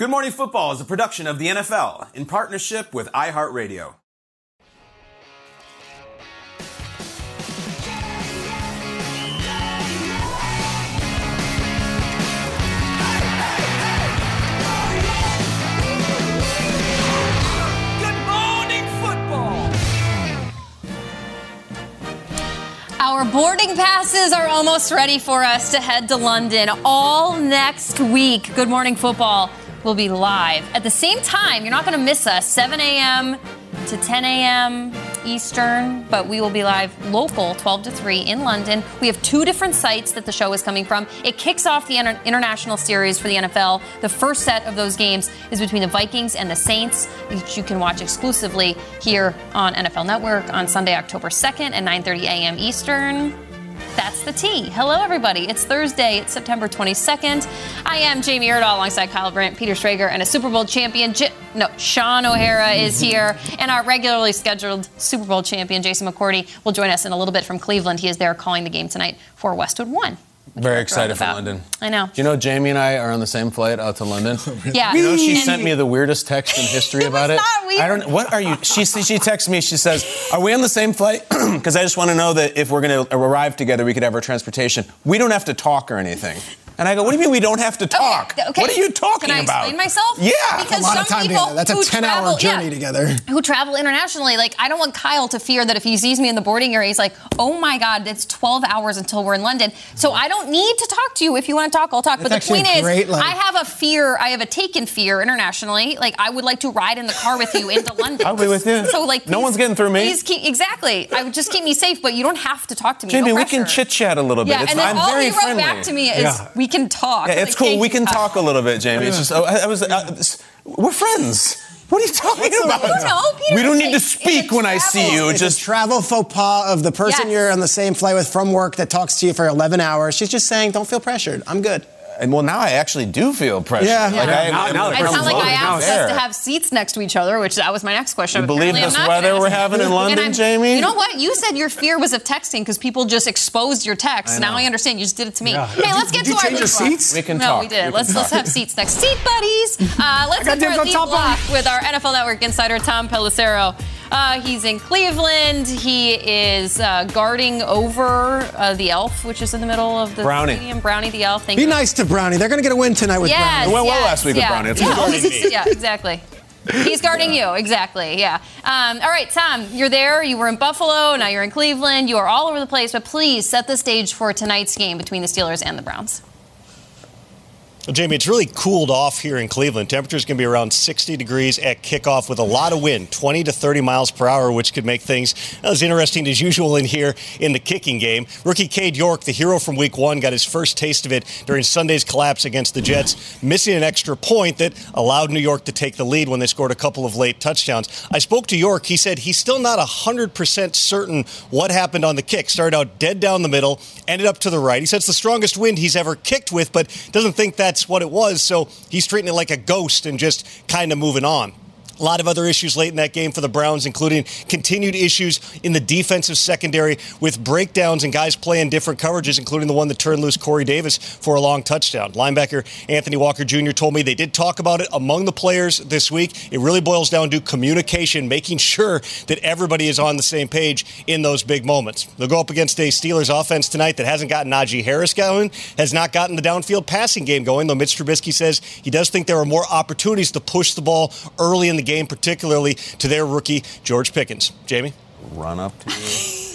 Good Morning Football is a production of the NFL in partnership with iHeartRadio. Good morning, football. Our boarding passes are almost ready for us to head to London all next week. Good Morning Football will be live at the same time. You're not going to miss us, 7 a.m. to 10 a.m. Eastern, but we will be live local 12 to 3 in London. We have two different sites that the show is coming from. It kicks off the inter- international series for the NFL. The first set of those games is between the Vikings and the Saints, which you can watch exclusively here on NFL Network on Sunday, October 2nd at 9:30 a.m. Eastern. That's the tea. Hello, everybody. It's Thursday. It's September 22nd. I am Jamie Erdahl alongside Kyle Brandt, Peter Schrager, and a Super Bowl champion. J- no, Shaun O'Hara is mm-hmm. here, and our regularly scheduled Super Bowl champion, Jason McCourty, will join us in a little bit from Cleveland. He is there calling the game tonight for Westwood One. Very excited for about. London. I know. Do you know Jamie and I are on the same flight out to London? Yeah. You know she And- sent me the weirdest text in history about it. not weird. I don't. What are you? She she texts me. She says, "Are we on the same flight? Because I just want to know that if we're going to arrive together, we could have our transportation. We don't have to talk or anything." And I go, "What do you mean we don't have to talk? Okay. What are you talking about? Can I about?" explain myself? Yeah. Because a lot some of time people together. That's a who 10 hour travel- journey yeah, together. Who travel internationally? Like, I don't want Kyle to fear that if he sees me in the boarding area, he's like, "Oh my God, it's 12 hours until we're in London." So I don't need to talk to you. If you want to talk, I'll talk. but the That's point a is, great. I have a fear. I have a taken fear internationally. Like, I would like to ride in the car with you into London. I'll be with you. So, like, No one's getting through me. Please keep exactly. I would just keep me safe, but you don't have to talk to me. Jamie, no we can chit chat a little bit. Yeah, It's, and then I'm all very he wrote friendly. back to me is, Yeah. "We can talk." Yeah, Like, it's cool. We can Kyle. talk a little bit, Jamie. It's just, oh, I, I was. Uh, we're friends. What are you talking about? don't know, Peter. we don't need to speak when I see you. It's Just a travel faux pas of the person Yes. you're on the same flight with from work that talks to you for 11 hours. She's just saying, don't feel pressured. I'm good. And well, now I actually do feel pressure. Yeah. like Yeah. I, Now- I'm now the It's not pressure's like I on. asked us to have seats next to each other, which that was my next question. You believe Apparently I'm this weather we're having in London, Jamie? You know what? You said your fear was of texting because people just exposed your text. Now I understand. You just did it to me. Hey, let's get Did you to our change your lead block. seats? We can no, talk. we did. We let's let's have seats next. Seat buddies. Uh, let's get to dibs our on lead top block with our NFL Network insider Tom Pelissero. Uh, he's in Cleveland. He is uh, guarding over uh, the elf, which is in the middle of the Brownie. stadium. Brownie the elf. Thank Be you. nice to Brownie. They're going to get a win tonight with Yes, Brownie. It went well last week with yeah. Brownie. It's yeah, good. yeah, exactly. He's guarding you, exactly. Yeah. Um, all right, Tom, you're there. You were in Buffalo. Now you're in Cleveland. You are all over the place. But please set the stage for tonight's game between the Steelers and the Browns. Jamie, it's really cooled off here in Cleveland. Temperature's going to be around 60 degrees at kickoff with a lot of wind, 20 to 30 miles per hour, which could make things as interesting as usual in here in the kicking game. Rookie Cade York, the hero from week one, got his first taste of it during Sunday's collapse against the Jets, missing an extra point that allowed New York to take the lead when they scored a couple of late touchdowns. I spoke to York. He said he's still not 100% certain what happened on the kick. Started out dead down the middle, ended up to the right. He said it's the strongest wind he's ever kicked with, but doesn't think that's that's what it was. So he's treating it like a ghost and just kind of moving on. A lot of other issues late in that game for the Browns, including continued issues in the defensive secondary with breakdowns and guys playing different coverages, including the one that turned loose Corey Davis for a long touchdown. Linebacker Anthony Walker Jr. told me they did talk about it among the players this week. It really boils down to communication, making sure that everybody is on the same page in those big moments. They'll go up against a Steelers offense tonight that hasn't gotten Najee Harris going, has not gotten the downfield passing game going, though Mitch Trubisky says he does think there are more opportunities to push the ball early in the game, particularly to their rookie, George Pickens. Jamie? Run up to you.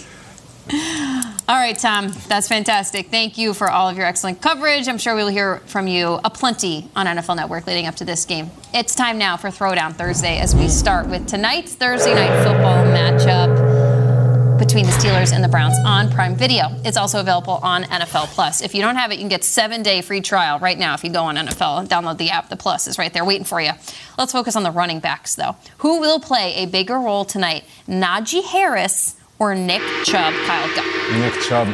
All right, Tom, that's fantastic. Thank you for all of your excellent coverage. I'm sure we'll hear from you a plenty on NFL Network leading up to this game. It's time now for Throwdown Thursday as we start with tonight's Thursday night football matchup between the Steelers and the Browns on Prime Video. It's also available on NFL Plus. If you don't have it, you can get seven day free trial right now if you go on NFL. Download the app. The Plus is right there waiting for you. Let's focus on the running backs, though. Who will play a bigger role tonight? Najee Harris or Nick Chubb? Kyle, go. Nick Chubb.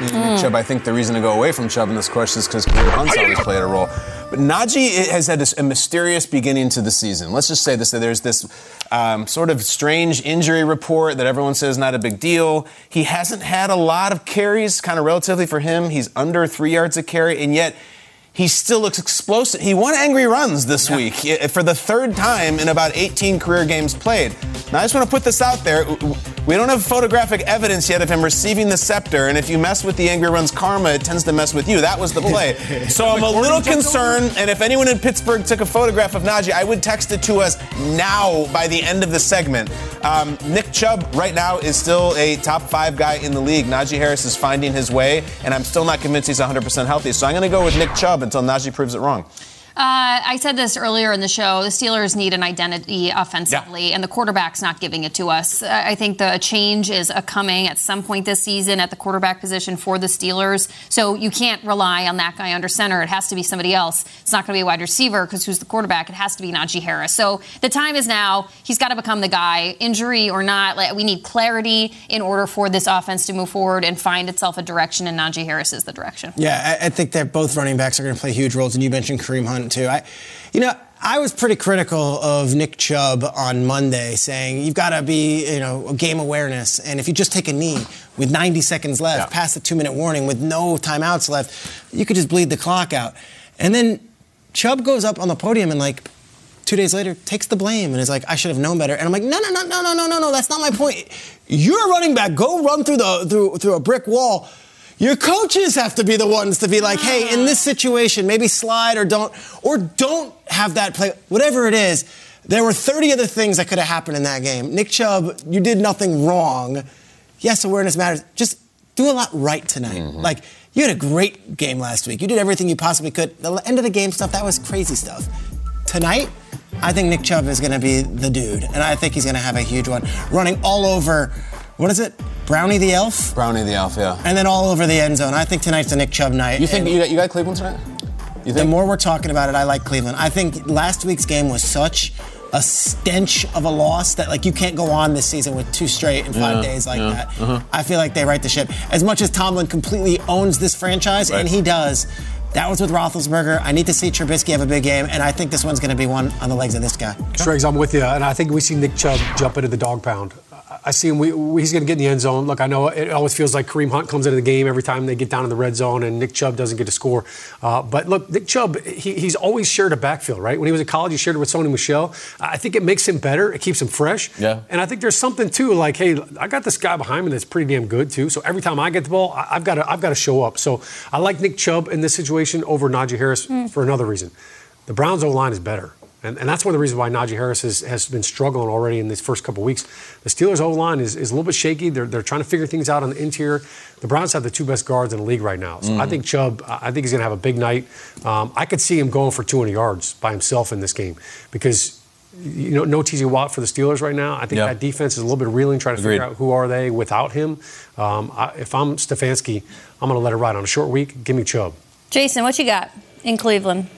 Nick Chubb. I think the reason to go away from Chubb in this question is because Kareem Hunt's always played a role. But Najee has had a mysterious beginning to the season. Let's just say this: that there's this um, sort of strange injury report that everyone says not a big deal. He hasn't had a lot of carries, kind of relatively for him. He's under three yards a carry, and yet he still looks explosive. He won angry runs this week eh, for the third time in about 18 career games played. Now, I just want to put this out there. We don't have photographic evidence yet of him receiving the scepter, and if you mess with the angry runs karma, it tends to mess with you. That was the play. so I'm a little concerned, and if anyone in Pittsburgh took a photograph of Najee, I would text it to us now by the end of the segment. Um, Nick Chubb right now is still a top five guy in the league. Najee Harris is finding his way, and I'm still not convinced he's 100% healthy. So I'm going to go with Nick Chubb until Najee proves it wrong. Uh, I said this earlier in the show. The Steelers need an identity offensively, and the quarterback's not giving it to us. I think the change is a coming at some point this season at the quarterback position for the Steelers. So you can't rely on that guy under center. It has to be somebody else. It's not going to be a wide receiver because who's the quarterback? It has to be Najee Harris. So the time is now. He's got to become the guy, injury or not. Like, we need clarity in order for this offense to move forward and find itself a direction, and Najee Harris is the direction. Yeah, I, I think that both running backs are going to play huge roles, and you mentioned Kareem Hunt too. I, you know, I was pretty critical of Nick Chubb on Monday, saying you've got to be, you know, game awareness, and if you just take a knee with 90 seconds left, Yeah. past the two-minute warning, with no timeouts left, you could just bleed the clock out. And then Chubb goes up on the podium and like. Two days later, takes the blame and is like, "I should have known better." And I'm like, "No, no, no, no, no, no, no, no. That's not my point. You're a running back. Go run through the through through a brick wall. Your coaches have to be the ones to be like, hey, in this situation, maybe slide or don't, or don't have that play. Whatever it is, there were 30 other things that could have happened in that game. Nick Chubb, you did nothing wrong. Yes, awareness matters. Just do a lot right tonight. Mm-hmm. Like, you had a great game last week. You did everything you possibly could. The end of the game stuff, that was crazy stuff. Tonight, I think Nick Chubb is going to be the dude, and I think he's going to have a huge one. Running all over, what is it? Brownie the Elf? Brownie the Elf, yeah. and then all over the end zone. I think tonight's the Nick Chubb night. You think you got, you got Cleveland tonight? You the more we're talking about it, I like Cleveland. I think last week's game was such a stench of a loss that like you can't go on this season with two straight in five Yeah, days like yeah, that. uh-huh. I feel like they right the ship. As much as Tomlin completely owns this franchise, Right. and he does. That was with Roethlisberger. I need to see Trubisky have a big game, and I think this one's going to be one on the legs of this guy. Schrags, I'm with you, and I think we see Nick Chubb jump into the dog pound. I- I see him. We, we- he's going to get in the end zone. Look, I know it always feels like Kareem Hunt comes into the game every time they get down in the red zone, and Nick Chubb doesn't get to score. Uh, but look, Nick Chubb, he, he's always shared a backfield, right? When he was in college, he shared it with Sony Michel. I think it makes him better. It keeps him fresh. Yeah. And I think there's something too, like, hey, I got this guy behind me that's pretty damn good too. So every time I get the ball, I- I've got to, I've got to show up. So I like Nick Chubb in this situation over Najee Harris for another reason. The Browns O line is better. And, and that's one of the reasons why Najee Harris has, has been struggling already in these first couple weeks. The Steelers' O line is, is a little bit shaky. They're, they're trying to figure things out on the interior. The Browns have the two best guards in the league right now. So I think Chubb, I I think he's going to have a big night. Um, I could see him going for 200 yards by himself in this game because you know, no TJ Watt for the Steelers right now. I think Yeah. that defense is a little bit reeling, trying to Agreed. figure out who are they without him. Um, I, if I'm Stefanski, I'm going to let it ride on a short week. Give me Chubb. Jason, what you got in Cleveland?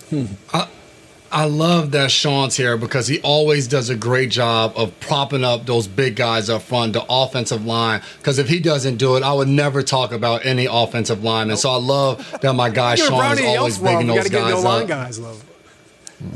I love that Sean's here because he always does a great job of propping up those big guys up front, the offensive line. Because if he doesn't do it, I would never talk about any offensive line. And so I love that my guy Sean is always bigging those guys up. guys love.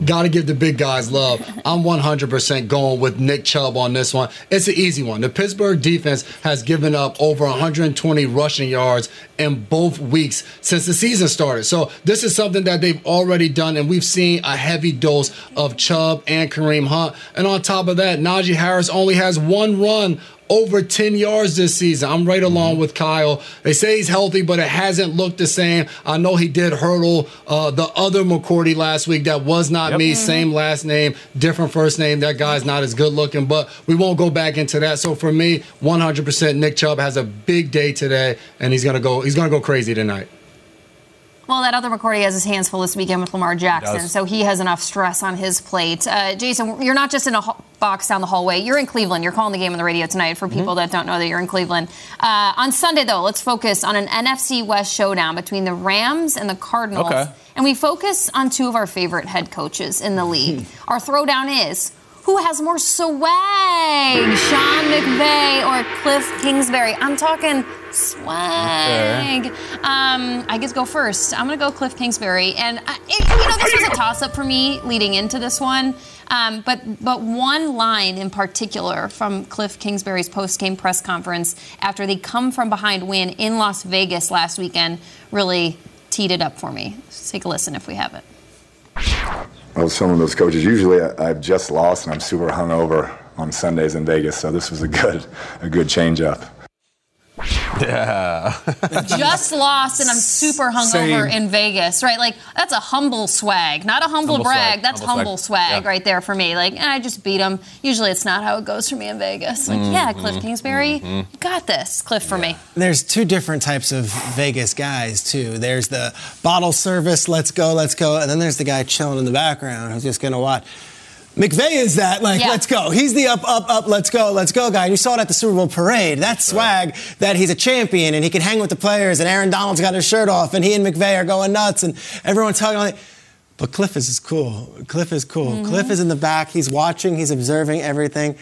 Got to give the big guys love. I'm 100% going with Nick Chubb on this one. It's an easy one. The Pittsburgh defense has given up over 120 rushing yards in both weeks since the season started. So this is something that they've already done, and we've seen a heavy dose of Chubb and Kareem Hunt. And on top of that, Najee Harris only has one run over 10 yards this season. I'm right along with Kyle. They say he's healthy, but it hasn't looked the same. I know he did hurdle uh, the other McCourty last week. That was not me. Same last name, different first name. That guy's not as good looking, but we won't go back into that. So for me, 100% Nick Chubb has a big day today, and he's gonna go. He's gonna go crazy tonight. Well, that other McCourty has his hands full this weekend with Lamar Jackson, does. so he has enough stress on his plate. Uh, Jason, you're not just in a box down the hallway. You're in Cleveland. You're calling the game on the radio tonight for people that don't know that you're in Cleveland. Uh, on Sunday, though, let's focus on an NFC West showdown between the Rams and the Cardinals. Okay. And we focus on two of our favorite head coaches in the league. our throwdown is who has more swag, Sean McVay or Cliff Kingsbury? I'm talking swag. Um, I get to go first. I'm going to go Cliff Kingsbury, and I, it, you know this was a toss-up for me leading into this one. Um, but but one line in particular from Cliff Kingsbury's post-game press conference after they come from behind win in Las Vegas last weekend really teed it up for me. Let's take a listen if we have it. I was telling those coaches, usually I, I've just lost and I'm super hungover on Sundays in Vegas, so this was a good, a good change up. Yeah. just lost and I'm super hungover Same. in Vegas, right? Like that's a humble swag, not a humble, Humble brag. swag. That's Humble humble, swag. swag, Yeah. right there for me. Like I just beat him. Usually it's not how it goes for me in Vegas. Like Mhm, yeah, Cliff Kingsbury, mhm. got this, Cliff for me. There's two different types of Vegas guys too. There's the bottle service, let's go, let's go, and then there's the guy chilling in the background who's just gonna watch. McVay is that like Yeah. let's go. He's the up, up, up, let's go, let's go guy. And you saw it at the Super Bowl parade. That swag that he's a champion and he can hang with the players. And Aaron Donald's got his shirt off, and he and McVay are going nuts, and everyone's hugging. Like, but Cliff is cool. Cliff is cool. Mm-hmm. Cliff is in the back. He's watching. He's observing everything.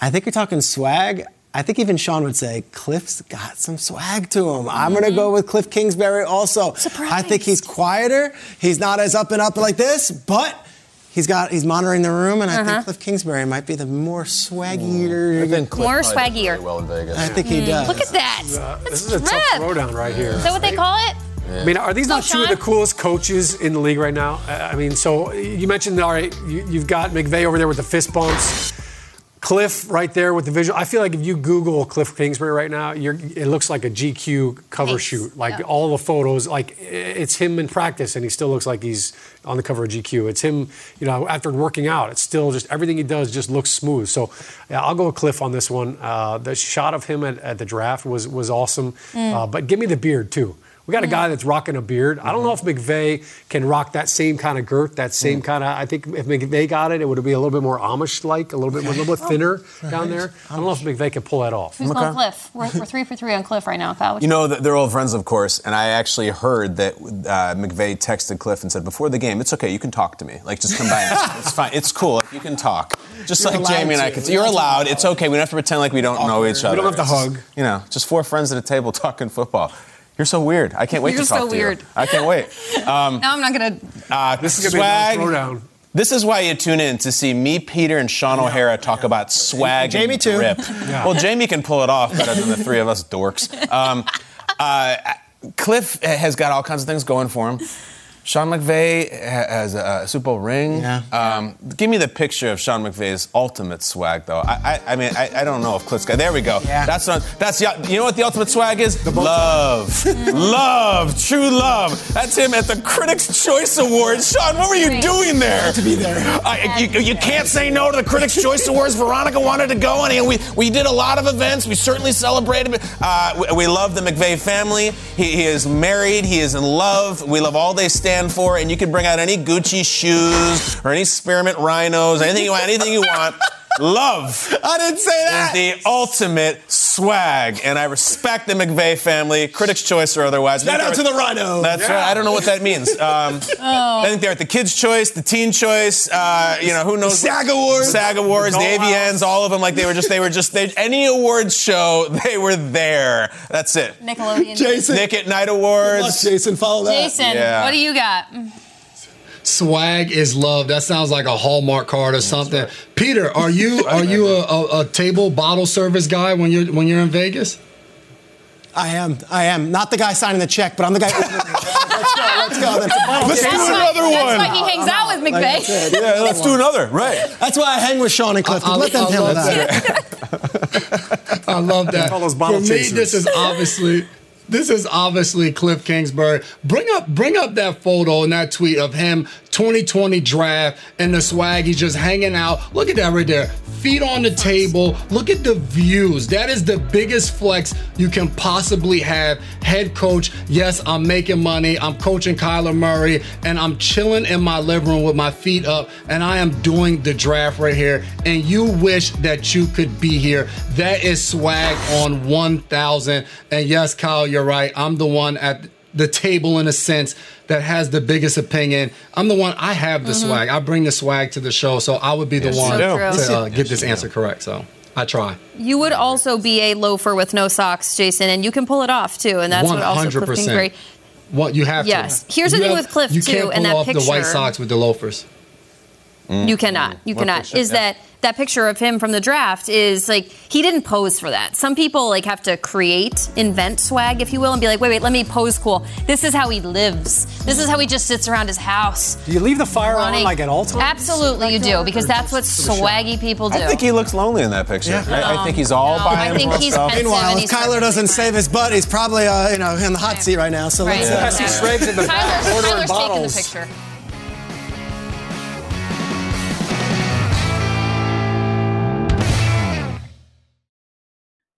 I think you're talking swag. I think even Sean would say Cliff's got some swag to him. I'm going to Mm-hmm. go with Cliff Kingsbury also. I think he's quieter. He's not as up and up like this, but he's got he's monitoring the room, and I Uh-huh. think Cliff Kingsbury might be the more swaggier. I More swaggier. well in Vegas. I think he Mm, does. Look at that. This is a tough rip. throwdown right here. Is that what they call it? I mean, are these Go, not two of the coolest coaches in the league right now? Uh, I mean, so you mentioned, all right, you, you've got McVay over there with the fist bumps. Cliff right there with the visual. I feel like if you Google Cliff Kingsbury right now, you're, it looks like a GQ cover Nice. shoot. Like Yeah. all the photos, like it's him in practice, and he still looks like he's on the cover of GQ. It's him, you know, after working out. It's still just everything he does just looks smooth. So yeah, I'll go with Cliff on this one. Uh, the shot of him at, at the draft was was awesome, Mm. uh, but give me the beard too. We got a guy mm-hmm. that's rocking a beard. I don't know mm-hmm. if McVay can rock that same kind of girth, that mm. same kind of. I think if McVay got it, it would be a little bit more Amish-like, a little bit, a little bit thinner down there. I don't know if McVay can pull that off. Who's going Cliff? We're, we're three for three on Cliff right now, Kyle. You know, th- they're old friends, of course, and I actually heard that uh, McVay texted Cliff and said, before the game, it's okay, you can talk to me. Like, just come by. And, it's fine. It's cool. You can talk. Just You're like allowed Jamie and I to. can. You're You're allowed allowed. It's okay. We don't have to pretend like we don't know each other. We don't have to It's just, hug. You know, just four friends at a table talking football. You're so weird. I can't wait You're to talk so to weird. you. I can't wait. Um, now I'm not gonna. uh, This is gonna swag. be a throwdown. This is why you tune in to see me, Peter, and Shaun O'Hara talk about swag. Jamie and too. Drip. Yeah. Well, Jamie can pull it off better than the three of us dorks. Um, uh, Cliff has got all kinds of things going for him. Sean McVay has a, a Super Bowl ring. Yeah. Um, give me the picture of Sean McVay's ultimate swag, though. I, I, I mean, I, I don't know if Cliff's. There we go. Yeah. That's not. That's the- you know what the ultimate swag is? love, love, true love. That's him at the Critics' Choice Awards. Sean, what were you doing there? To be there. Uh, you, you can't say no to the Critics' Choice Awards. Veronica wanted to go, and we, we did a lot of events. We certainly celebrated. Uh, we, we love the McVay family. He, he is married. He is in love. We love all they stand for. And you can bring out any Gucci shoes or any Spearmint Rhinos, anything you want, anything you want. Love. I didn't say that. Is the ultimate swag, and I respect the McVay family, Critics' Choice or otherwise. Shout out to the Rhino. That's Yeah. right. I don't know what that means. Um, I think they're at the Kids' Choice, the Teen Choice. Uh, you know who knows? SAG Awards. SAG Awards, the AVNs, all of them. Like they were just, they were just, they, any awards show, they were there. That's it. Nickelodeon. Jason. Nick at Night Good luck, Awards. Jason, follow that. Jason, Yeah. what do you got? Swag is love. That sounds like a Hallmark card or something. Peter, are you are you a, a, a table bottle service guy when you're when you're in Vegas? I am. I am. Not the guy signing the check, but I'm the guy. Let's go. Let's go. That's, Let's That's do why, another that's one. why he hangs out with like McVay. said, Yeah, let's do another. Right. That's why I hang with Sean and Clifton. I- Let them handle love that. I love that. Call those For me, chasers. this is obviously this is obviously Cliff Kingsbury. Bring up bring up that photo and that tweet of him 2020 draft and the swag. He's just hanging out. Look at that right there. Feet on the table. Look at the views. That is the biggest flex you can possibly have. Head coach, yes, I'm making money. I'm coaching Kyler Murray and I'm chilling in my living room with my feet up and I am doing the draft right here. And you wish that you could be here. That is swag on 1000. And yes, Kyle, you're right. I'm the one at the table in a sense that has the biggest opinion. I'm the one, I have the swag. I bring the swag to the show. So I would be the one to uh, get this answer correct. So I try. You would also be a loafer with no socks, Jason, and you can pull it off too. And that's what also 100%. Kingsbury. What you have Yes. to. Yes. Here's the You thing have- with Cliff, too, and that off the white socks with the loafers. You cannot. You cannot. Is that that picture of him from the draft is like he didn't pose for that. Some people like have to create, invent swag, if you will, and be like, wait, wait, let me pose cool. This is how he lives. This is how he just sits around his house. Do you leave the fire on running. like at all times? Absolutely, you do because that's what swaggy people do. I think he looks lonely in that picture. Yeah. I, I think he's all No, by I think he's himself. Meanwhile, if he's Kyler doesn't save his butt, he's probably uh, you know in the hot seat right now. So Right. let's. Yeah. Uh, Pass these Schrags in the back, Tyler's, taking the picture.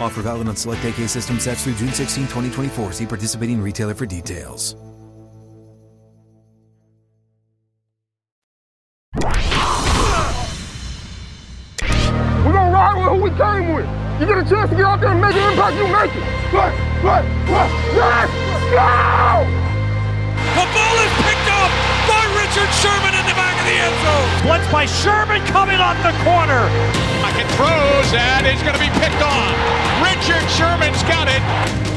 Offer valid on select AK system sets through June 16, 2024. See participating retailer for details. We're gonna ride with who we came with. You get a chance to get out there and make an impact, you make it. But, but, but, yes! Go! The ball is picked up by Richard Sherman in the back of the end zone. Blitz by Sherman coming off the corner. Pocket throws and it's going to be picked on. Richard Sherman's got it.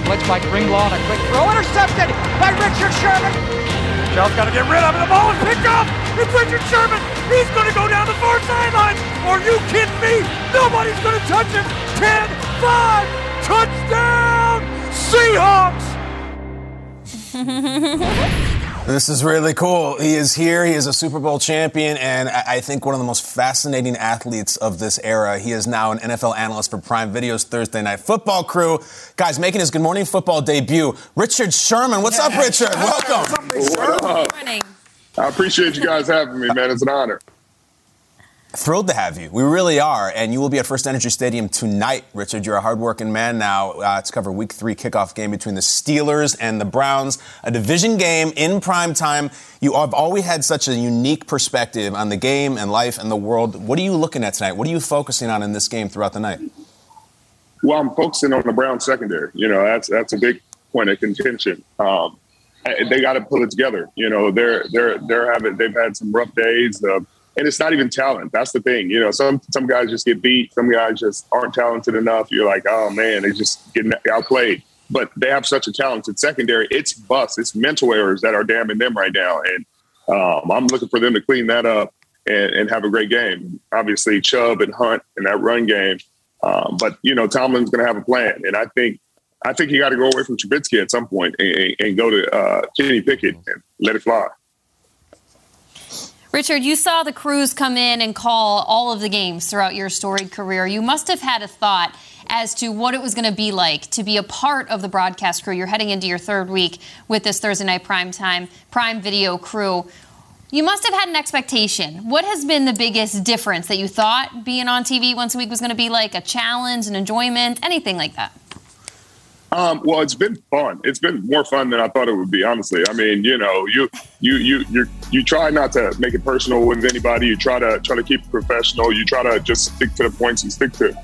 Blitz by Greenlaw and a quick throw intercepted by Richard Sherman. Shell's got to get rid of it. The ball is picked up. It's Richard Sherman. He's going to go down the far sideline. Are you kidding me? Nobody's going to touch him. 10 5. Touchdown, Seahawks. This is really cool. He is here. He is a Super Bowl champion, and I think one of the most fascinating athletes of this era. He is now an NFL analyst for Prime Video's Thursday Night Football crew. Guys, making his Good Morning Football debut, Richard Sherman. What's up, Richard? Welcome. What up? I appreciate you guys having me, man. It's an honor. Thrilled to have you. We really are. And you will be at FirstEnergy Stadium tonight, Richard. You're a hardworking man now uh, to cover week three kickoff game between the Steelers and the Browns, a division game in prime time. You have always had such a unique perspective on the game and life and the world. What are you looking at tonight? What are you focusing on in this game throughout the night? Well, I'm focusing on the Browns secondary. You know, that's that's a big point of contention. Um, they got to pull it together. You know, they're they're they're having they've had some rough days. Uh, and it's not even talent. That's the thing. You know, some some guys just get beat. Some guys just aren't talented enough. You're like, oh man, they just getting outplayed. But they have such a talented secondary. It's bust. It's mental errors that are damning them right now. And um, I'm looking for them to clean that up and, and, have a great game. Obviously, Chubb and Hunt in that run game. Um, but you know, Tomlin's going to have a plan, and I think I think you got to go away from Trubisky at some point and, and go to uh, Kenny Pickett and let it fly. Richard, you saw the crews come in and call all of the games throughout your storied career. You must have had a thought as to what it was going to be like to be a part of the broadcast crew. You're heading into your third week with this Thursday night prime time, prime video crew. You must have had an expectation. What has been the biggest difference that you thought being on TV once a week was going to be like a challenge, an enjoyment, anything like that? Um, well, it's been fun. It's been more fun than I thought it would be. Honestly, I mean, you know, you you you you you try not to make it personal with anybody. You try to try to keep it professional. You try to just stick to the points and stick to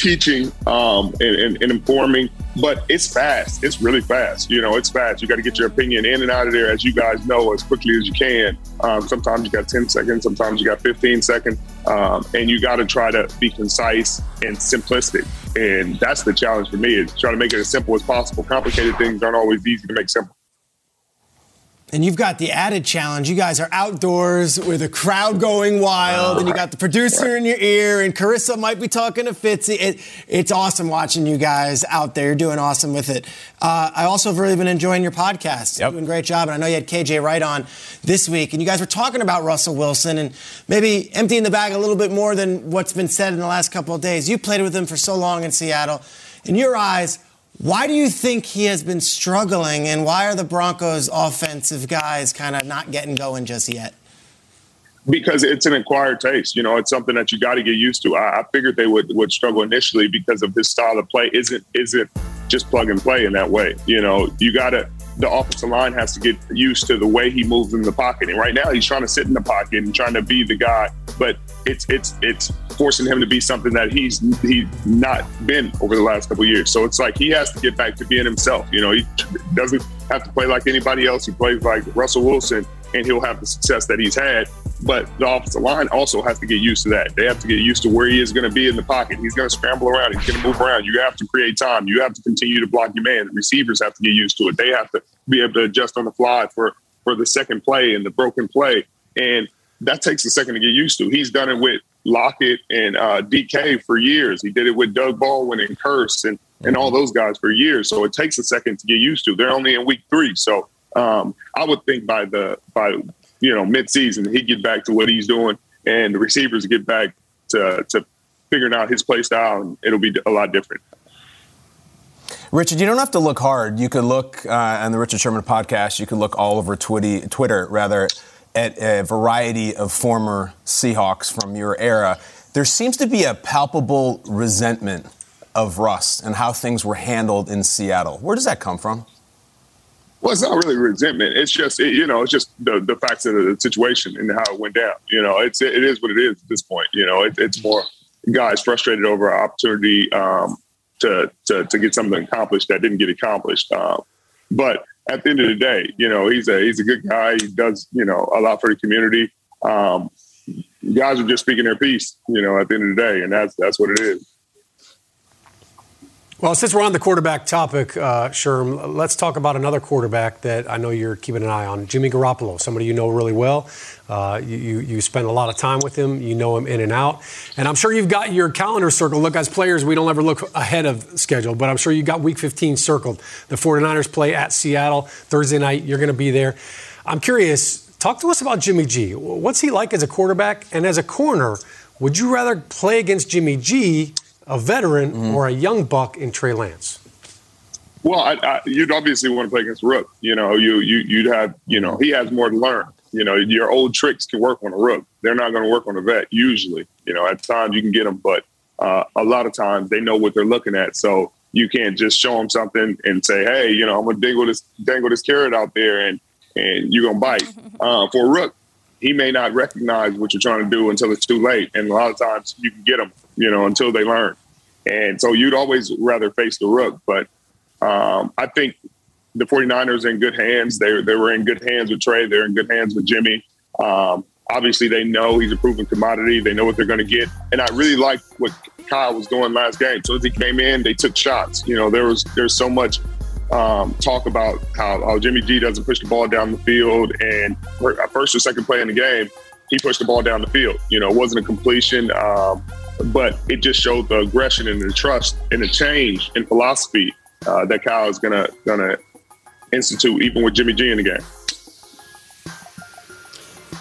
teaching um, and, and, and, informing. But it's fast. It's really fast. You know, it's fast. You got to get your opinion in and out of there, as you guys know, as quickly as you can. Um, sometimes you got 10 seconds. Sometimes you got 15 seconds. Um, and you got to try to be concise and simplistic. And that's the challenge for me is try to make it as simple as possible. Complicated things aren't always easy to make simple. And you've got the added challenge. You guys are outdoors with a crowd going wild, and you got the producer in your ear, and Charissa might be talking to Fitzy. It, it's awesome watching you guys out there. You're doing awesome with it. Uh, I also have really been enjoying your podcast. Yep. Doing a great job. And I know you had KJ Wright on this week, and you guys were talking about Russell Wilson and maybe emptying the bag a little bit more than what's been said in the last couple of days. You played with him for so long in Seattle. In your eyes, why do you think he has been struggling, and why are the Broncos' offensive guys kind of not getting going just yet? Because it's an acquired taste. You know, it's something that you got to get used to. I, I, figured they would, would struggle initially because of his style of play. Isn't isn't just plug and play in that way. You know, you got to the offensive line has to get used to the way he moves in the pocket. And right now, he's trying to sit in the pocket and trying to be the guy, but it's it's it's forcing him to be something that he's he's not been over the last couple years. So it's like he has to get back to being himself. You know, he doesn't have to play like anybody else. He plays like Russell Wilson, and he'll have the success that he's had. But the offensive line also has to get used to that. They have to get used to where he is going to be in the pocket. He's going to scramble around. He's going to move around. You have to create time. You have to continue to block your man. The receivers have to get used to it. They have to be able to adjust on the fly for for the second play and the broken play. And that takes a second to get used to. He's done it with Lockett and uh, DK for years. He did it with Doug Baldwin and Kearse and, and all those guys for years. So it takes a second to get used to. They're only in week three. So um, I would think by the by you know midseason he'd get back to what he's doing and the receivers get back to to figuring out his play style and it'll be a lot different. Richard, you don't have to look hard. You could look uh, on the Richard Sherman podcast. You could look all over Twitty, Twitter, rather, at a variety of former Seahawks from your era. There seems to be a palpable resentment of Russ and how things were handled in Seattle. Where does that come from? Well, it's not really resentment. It's just it, you know, it's just the, the facts of the situation and how it went down. You know, it's it is what it is at this point. You know, it, it's more guys frustrated over an opportunity um, to, to to get something accomplished that didn't get accomplished. Um, but at the end of the day, you know, he's a he's a good guy. He does you know a lot for the community. Um, guys are just speaking their piece, you know, at the end of the day, and that's that's what it is. Well, since we're on the quarterback topic, uh, Sherm, let's talk about another quarterback that I know you're keeping an eye on, Jimmy Garoppolo, somebody you know really well. Uh, you, you spend a lot of time with him, you know him in and out. And I'm sure you've got your calendar circled. Look, as players, we don't ever look ahead of schedule, but I'm sure you got week 15 circled. The 49ers play at Seattle Thursday night. You're going to be there. I'm curious, talk to us about Jimmy G. What's he like as a quarterback? And as a corner, would you rather play against Jimmy G? A veteran mm-hmm. or a young buck in Trey Lance? Well, I, I, you'd obviously want to play against Rook. You know, you you you'd have you know he has more to learn. You know, your old tricks can work on a Rook. They're not going to work on a vet usually. You know, at times you can get them, but uh, a lot of times they know what they're looking at. So you can't just show them something and say, "Hey, you know, I'm gonna dangle this dangle this carrot out there and and you're gonna bite." Uh, for Rook, he may not recognize what you're trying to do until it's too late, and a lot of times you can get them, you know, until they learn. And so you'd always rather face the rook. But um, I think the 49ers are in good hands. They, they were in good hands with Trey. They're in good hands with Jimmy. Um, obviously, they know he's a proven commodity. They know what they're going to get. And I really like what Kyle was doing last game. So as he came in, they took shots. You know, there was there's so much um, talk about how, how, Jimmy G doesn't push the ball down the field. And first or second play in the game, he pushed the ball down the field. You know, it wasn't a completion. Um, but it just showed the aggression and the trust and the change in philosophy uh, that Kyle is gonna gonna institute, even with Jimmy G in the game.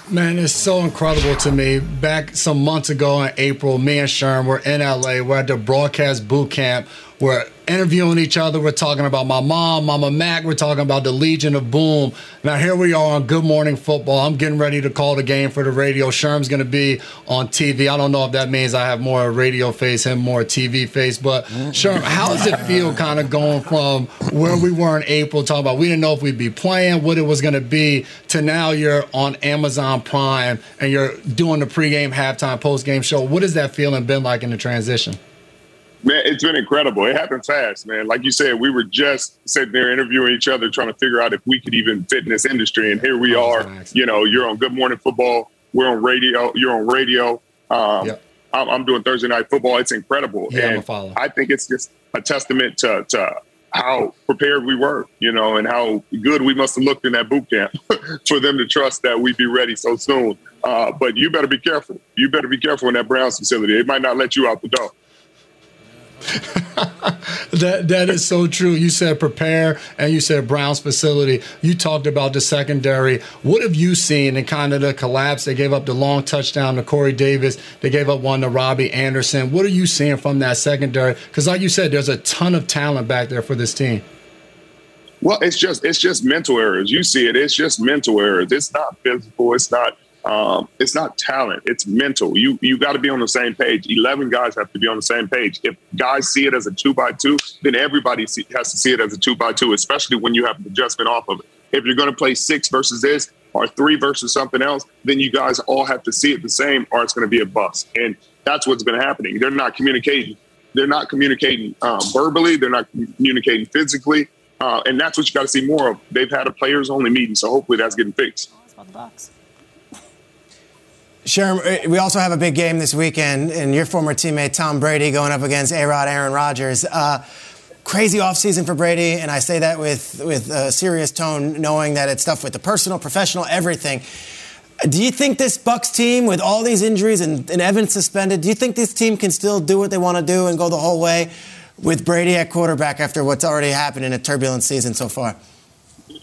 Man, it's so incredible to me. Back some months ago in April, me and Sherm were in LA. We're at the broadcast boot camp we're interviewing each other. We're talking about my mom, Mama Mac. We're talking about the Legion of Boom. Now here we are on Good Morning Football. I'm getting ready to call the game for the radio. Sherm's going to be on TV. I don't know if that means I have more radio face, him more TV face. But Sherm, how does it feel kind of going from where we were in April, talking about we didn't know if we'd be playing, what it was going to be, to now you're on Amazon Prime and you're doing the pregame, halftime, postgame show. What has that feeling been like in the transition? Man, it's been incredible. It happened fast, man. Like you said, we were just sitting there interviewing each other, trying to figure out if we could even fit in this industry. And here we are. You know, you're on Good Morning Football. We're on radio. You're on radio. Um, yep. I'm, I'm, doing Thursday Night Football. It's incredible. Yeah, and I think it's just a testament to, to how prepared we were, you know, and how good we must have looked in that boot camp for them to trust that we'd be ready so soon. Uh, but you better be careful. You better be careful in that Browns facility. They might not let you out the door. that that is so true. You said prepare, and you said Browns facility. You talked about the secondary. What have you seen in kind of the collapse? They gave up the long touchdown to Corey Davis. They gave up one to Robbie Anderson. What are you seeing from that secondary? Because like you said, there's a ton of talent back there for this team. Well, it's just it's just mental errors. You see it. It's just mental errors. It's not physical. It's not um, it's not talent; it's mental. You you got to be on the same page. Eleven guys have to be on the same page. If guys see it as a two by two, then everybody see, has to see it as a two by two, especially when you have an adjustment off of it. If you're going to play six versus this or three versus something else, then you guys all have to see it the same, or it's going to be a bust. And that's what's been happening. They're not communicating. They're not communicating um, verbally. They're not communicating physically. Uh, and that's what you got to see more of. They've had a players only meeting, so hopefully that's getting fixed. Bucks. Uh, we also have a big game this weekend, and your former teammate Tom Brady going up against A-Rod Aaron Rodgers. Uh, crazy offseason for Brady, and I say that with, with a serious tone, knowing that it's stuff with the personal, professional, everything. Do you think this Bucks team, with all these injuries and, and Evans suspended, do you think this team can still do what they want to do and go the whole way with Brady at quarterback after what's already happened in a turbulent season so far?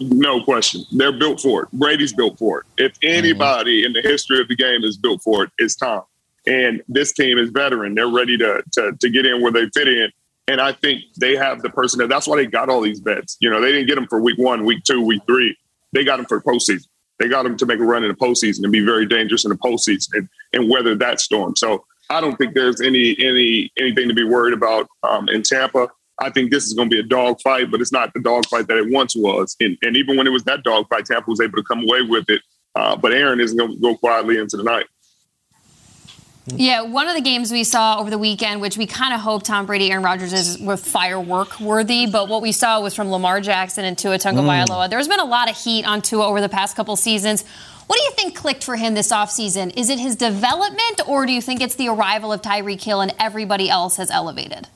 No question. They're built for it. Brady's built for it. If anybody mm-hmm. in the history of the game is built for it, it's Tom. And this team is veteran. They're ready to, to, to get in where they fit in. And I think they have the person. That's why they got all these bets. You know, they didn't get them for week one, week two, week three. They got them for postseason. They got them to make a run in the postseason and be very dangerous in the postseason and, and weather that storm. So I don't think there's any any anything to be worried about um, in Tampa. I think this is going to be a dog fight, but it's not the dog fight that it once was. And, and even when it was that dog fight, Tampa was able to come away with it. Uh, but Aaron isn't going to go quietly into the night. Yeah, one of the games we saw over the weekend, which we kind of hope Tom Brady, Aaron Rodgers is with firework worthy, but what we saw was from Lamar Jackson and Tua Tagovailoa. Mm. There's been a lot of heat on Tua over the past couple seasons. What do you think clicked for him this offseason? Is it his development, or do you think it's the arrival of Tyreek Hill and everybody else has elevated?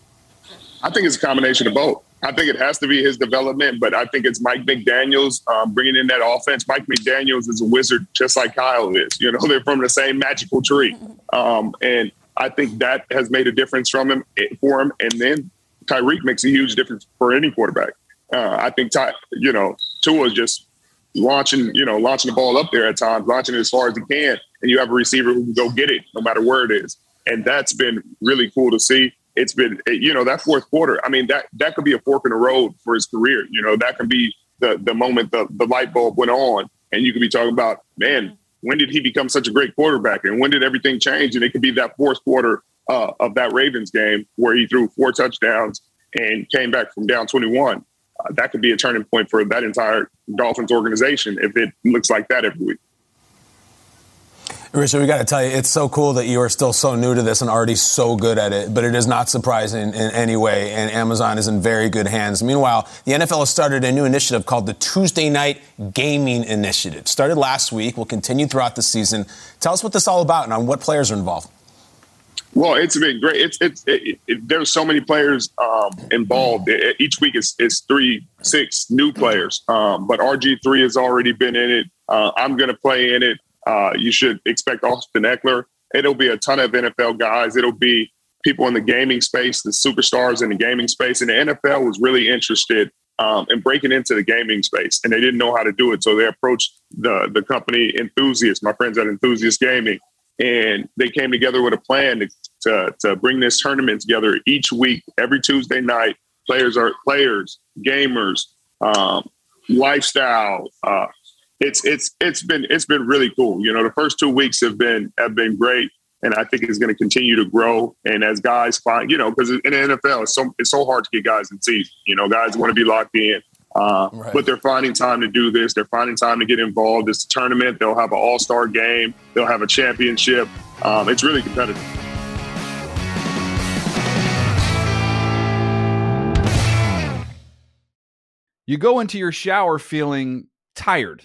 I think it's a combination of both. I think it has to be his development, but I think it's Mike McDaniels um, bringing in that offense. Mike McDaniels is a wizard, just like Kyle is. You know, they're from the same magical tree, um, and I think that has made a difference from him for him. And then Tyreek makes a huge difference for any quarterback. Uh, I think Ty, you know Tua is just launching, you know, launching the ball up there at times, launching it as far as he can, and you have a receiver who can go get it no matter where it is, and that's been really cool to see. It's been, you know, that fourth quarter. I mean, that that could be a fork in the road for his career. You know, that can be the the moment the the light bulb went on, and you could be talking about, man, when did he become such a great quarterback, and when did everything change? And it could be that fourth quarter uh, of that Ravens game where he threw four touchdowns and came back from down 21. Uh, that could be a turning point for that entire Dolphins organization if it looks like that every week. Richard, we got to tell you, it's so cool that you are still so new to this and already so good at it, but it is not surprising in any way, and Amazon is in very good hands. Meanwhile, the NFL has started a new initiative called the Tuesday Night Gaming Initiative. Started last week, will continue throughout the season. Tell us what this is all about and on what players are involved. Well, it's been great. It's it's it, it, there's so many players um, involved. It, each week is three, six new players. Um, but RG three has already been in it. Uh, I'm going to play in it. Uh, you should expect Austin Ekeler. It'll be a ton of NFL guys. It'll be people in the gaming space, the superstars in the gaming space, and the NFL was really interested um, in breaking into the gaming space, and they didn't know how to do it, so they approached the the company Enthusiast, my friends at Enthusiast Gaming, and they came together with a plan to, to, to bring this tournament together each week, every Tuesday night. Players are players, gamers, um, lifestyle. Uh, it's it's it's been it's been really cool. You know, the first two weeks have been have been great, and I think it's going to continue to grow. And as guys find, you know, because in the NFL, it's so it's so hard to get guys in season. You know, guys want to be locked in. Uh, right. But they're finding time to do this. They're finding time to get involved. It's a tournament. They'll have an all star game. They'll have a championship. Um, it's really competitive. You go into your shower feeling tired,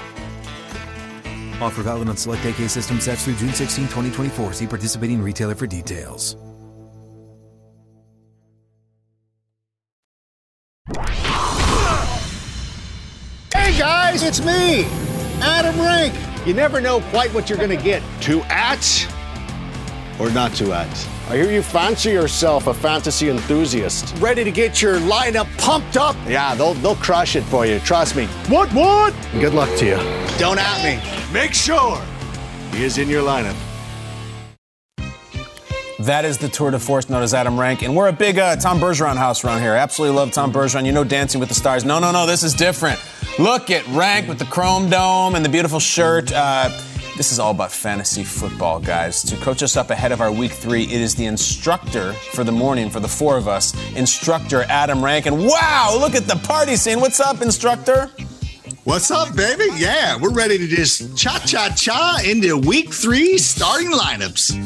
Offer valid on select AK system sets through June 16, 2024. See participating retailer for details. Hey guys, it's me, Adam Rank. You never know quite what you're going to get. Two at or not to at. I hear you fancy yourself a fantasy enthusiast. Ready to get your lineup pumped up? Yeah, they'll they'll crush it for you. Trust me. What what? Good luck to you. Don't at me. Make sure he is in your lineup. That is the tour de force known as Adam Rank. And we're a big uh, Tom Bergeron house around here. Absolutely love Tom Bergeron. You know Dancing with the Stars. No, no, no, this is different. Look at Rank with the chrome dome and the beautiful shirt. Uh, This is all about fantasy football, guys. To coach us up ahead of our week three, it is the instructor for the morning for the four of us, instructor Adam Rankin. Wow, look at the party scene. What's up, instructor? What's up, baby? Yeah, we're ready to just cha cha cha into week three starting lineups.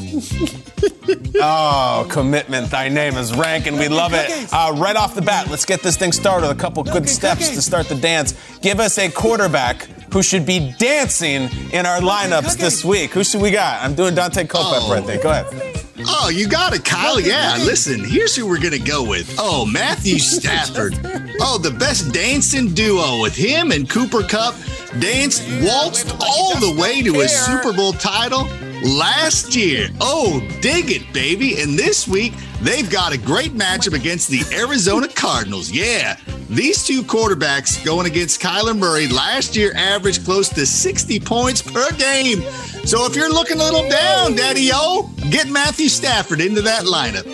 oh, commitment. Thy name is Rankin. We love it. Uh, right off the bat, let's get this thing started. A couple good steps to start the dance. Give us a quarterback who should be dancing in our lineups this week. Who should we got? I'm doing Daunte Culpepper, I oh. think. Go ahead. Oh, you got it, Kyle. Yeah, listen, here's who we're going to go with. Oh, Matthew Stafford. Oh, the best dancing duo with him and Cooper Kupp danced, waltzed all the way to a Super Bowl title last year. Oh, dig it, baby. And this week, they've got a great matchup against the Arizona Cardinals. Yeah, these two quarterbacks going against Kyler Murray last year averaged close to 60 points per game. So if you're looking a little down, Daddy O, get Matthew Stafford into that lineup.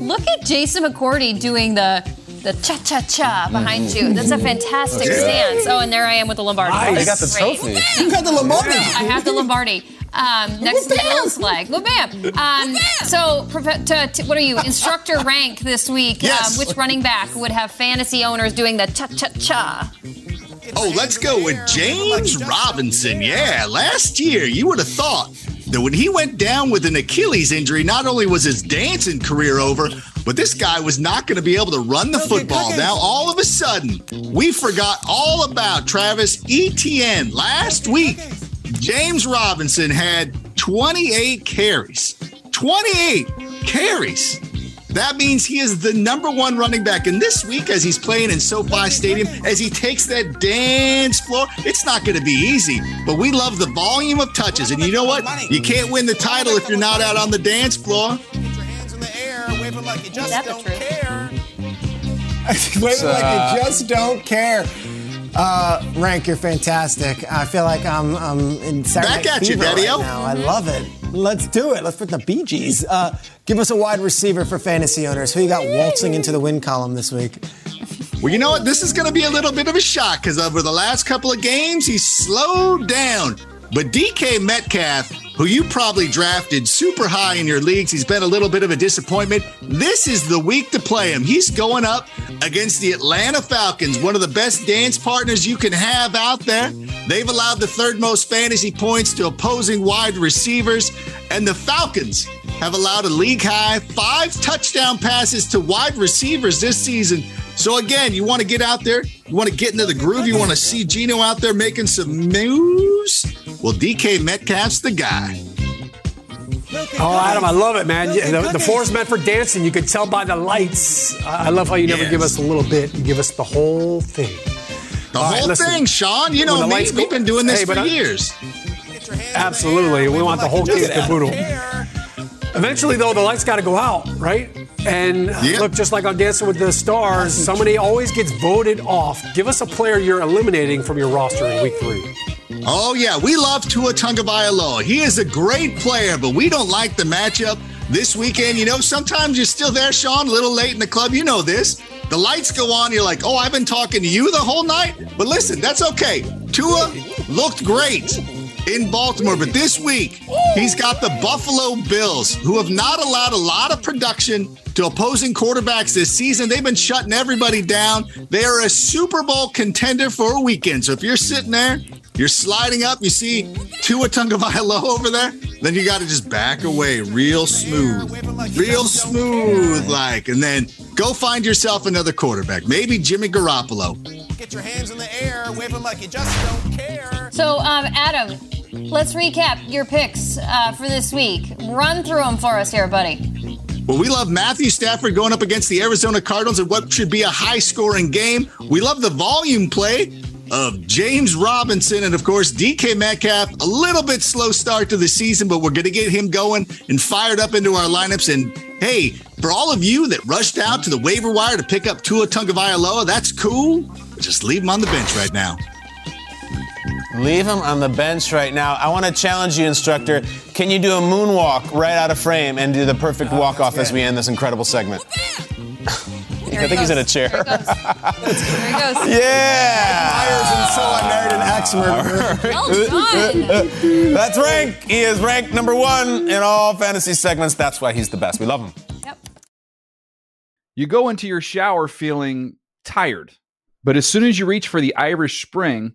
Look at Jason McCourty doing the the cha cha cha behind Mm-hmm. you. That's a fantastic Yeah. stance. Oh, and there I am with the Lombardi. Nice. That's You got the great. trophy. You got the Lombardi. I have the Lombardi. Um, next to Bill's leg. Well, bam. Um, so, prof- to, to- what are you? Instructor rank this week. Yes. Um, which running back would have fantasy owners doing the cha cha cha? Oh, let's go with James Robinson. Yeah, last year you would have thought that when he went down with an Achilles injury, not only was his dancing career over, but this guy was not going to be able to run the football. Now, all of a sudden, we forgot all about Travis Etienne. Last week, James Robinson had 28 carries. 28 carries. That means he is the number one running back. And this week, as he's playing in SoFi Stadium, as he takes that dance floor, it's not going to be easy. But we love the volume of touches. And you know what? You can't win the title if you're not out on the dance floor. Is that the truth? Waving like you just don't care. waving uh, you just don't care. Uh, Rank, you're fantastic. I feel like I'm, I'm in Saturday Back at you, Fever right Daddy-O. now. I love it. Let's do it. Let's put the Bee Gees. Uh, give us a wide receiver for fantasy owners. Who you got waltzing into the win column this week? Well, you know what? This is going to be a little bit of a shock because over the last couple of games, he slowed down. But DK Metcalf, who you probably drafted super high in your leagues, he's been a little bit of a disappointment. This is the week to play him. He's going up against the Atlanta Falcons, one of the best dance partners you can have out there. They've allowed the third most fantasy points to opposing wide receivers, and the Falcons have allowed a league high five touchdown passes to wide receivers this season. So again, you want to get out there, you want to get into the groove, you want to see Gino out there making some moves. Well, DK Metcalf's the guy. Oh, Adam, I love it, man. The, the floor is meant for dancing. You can tell by the lights. I love how you never Yes. give us a little bit. You give us the whole thing. The All right, whole listen. thing, Sean. You know me. go- We've been doing this Hey, for I- years. Absolutely. We want the whole kit caboodle. Eventually, though, the lights got to go out, right? And look, just like on Dancing with the Stars, somebody always gets voted off. Give us a player you're eliminating from your roster in week three. Oh yeah, we love Tua Tagovailoa. He is a great player, but we don't like the matchup this weekend. You know, sometimes you're still there, Sean, a little late in the club. You know this. The lights go on. You're like, oh, I've been talking to you the whole night. But listen, that's okay. Tua looked great in Baltimore, but this week he's got the Buffalo Bills, who have not allowed a lot of production to opposing quarterbacks this season. They've been shutting everybody down. They are a Super Bowl contender for a weekend. So if you're sitting there, you're sliding up, you see Tua Tagovailoa over there, then you got to just back away real smooth, real smooth like, and then go find yourself another quarterback, maybe Jimmy Garoppolo. Get your hands in the air, wave them like you just don't care. So, um, Adam, let's recap your picks uh, for this week. Run through them for us here, buddy. Well, we love Matthew Stafford going up against the Arizona Cardinals in what should be a high scoring game. We love the volume play of James Robinson and, of course, DK Metcalf. A little bit slow start to the season, but we're going to get him going and fired up into our lineups. And hey, for all of you that rushed out to the waiver wire to pick up Tua Tagovailoa, that's cool. Just leave him on the bench right now. Leave him on the bench right now. I want to challenge you, instructor. Can you do a moonwalk right out of frame and do the perfect oh, walk off as we end this incredible segment? I think he's in a chair. There he goes. Yeah. Myers and so I married an ex murderer. Well done. That's Rank. He is ranked number one in all fantasy segments. That's why he's the best. We love him. Yep. You go into your shower feeling tired, but as soon as you reach for the Irish Spring,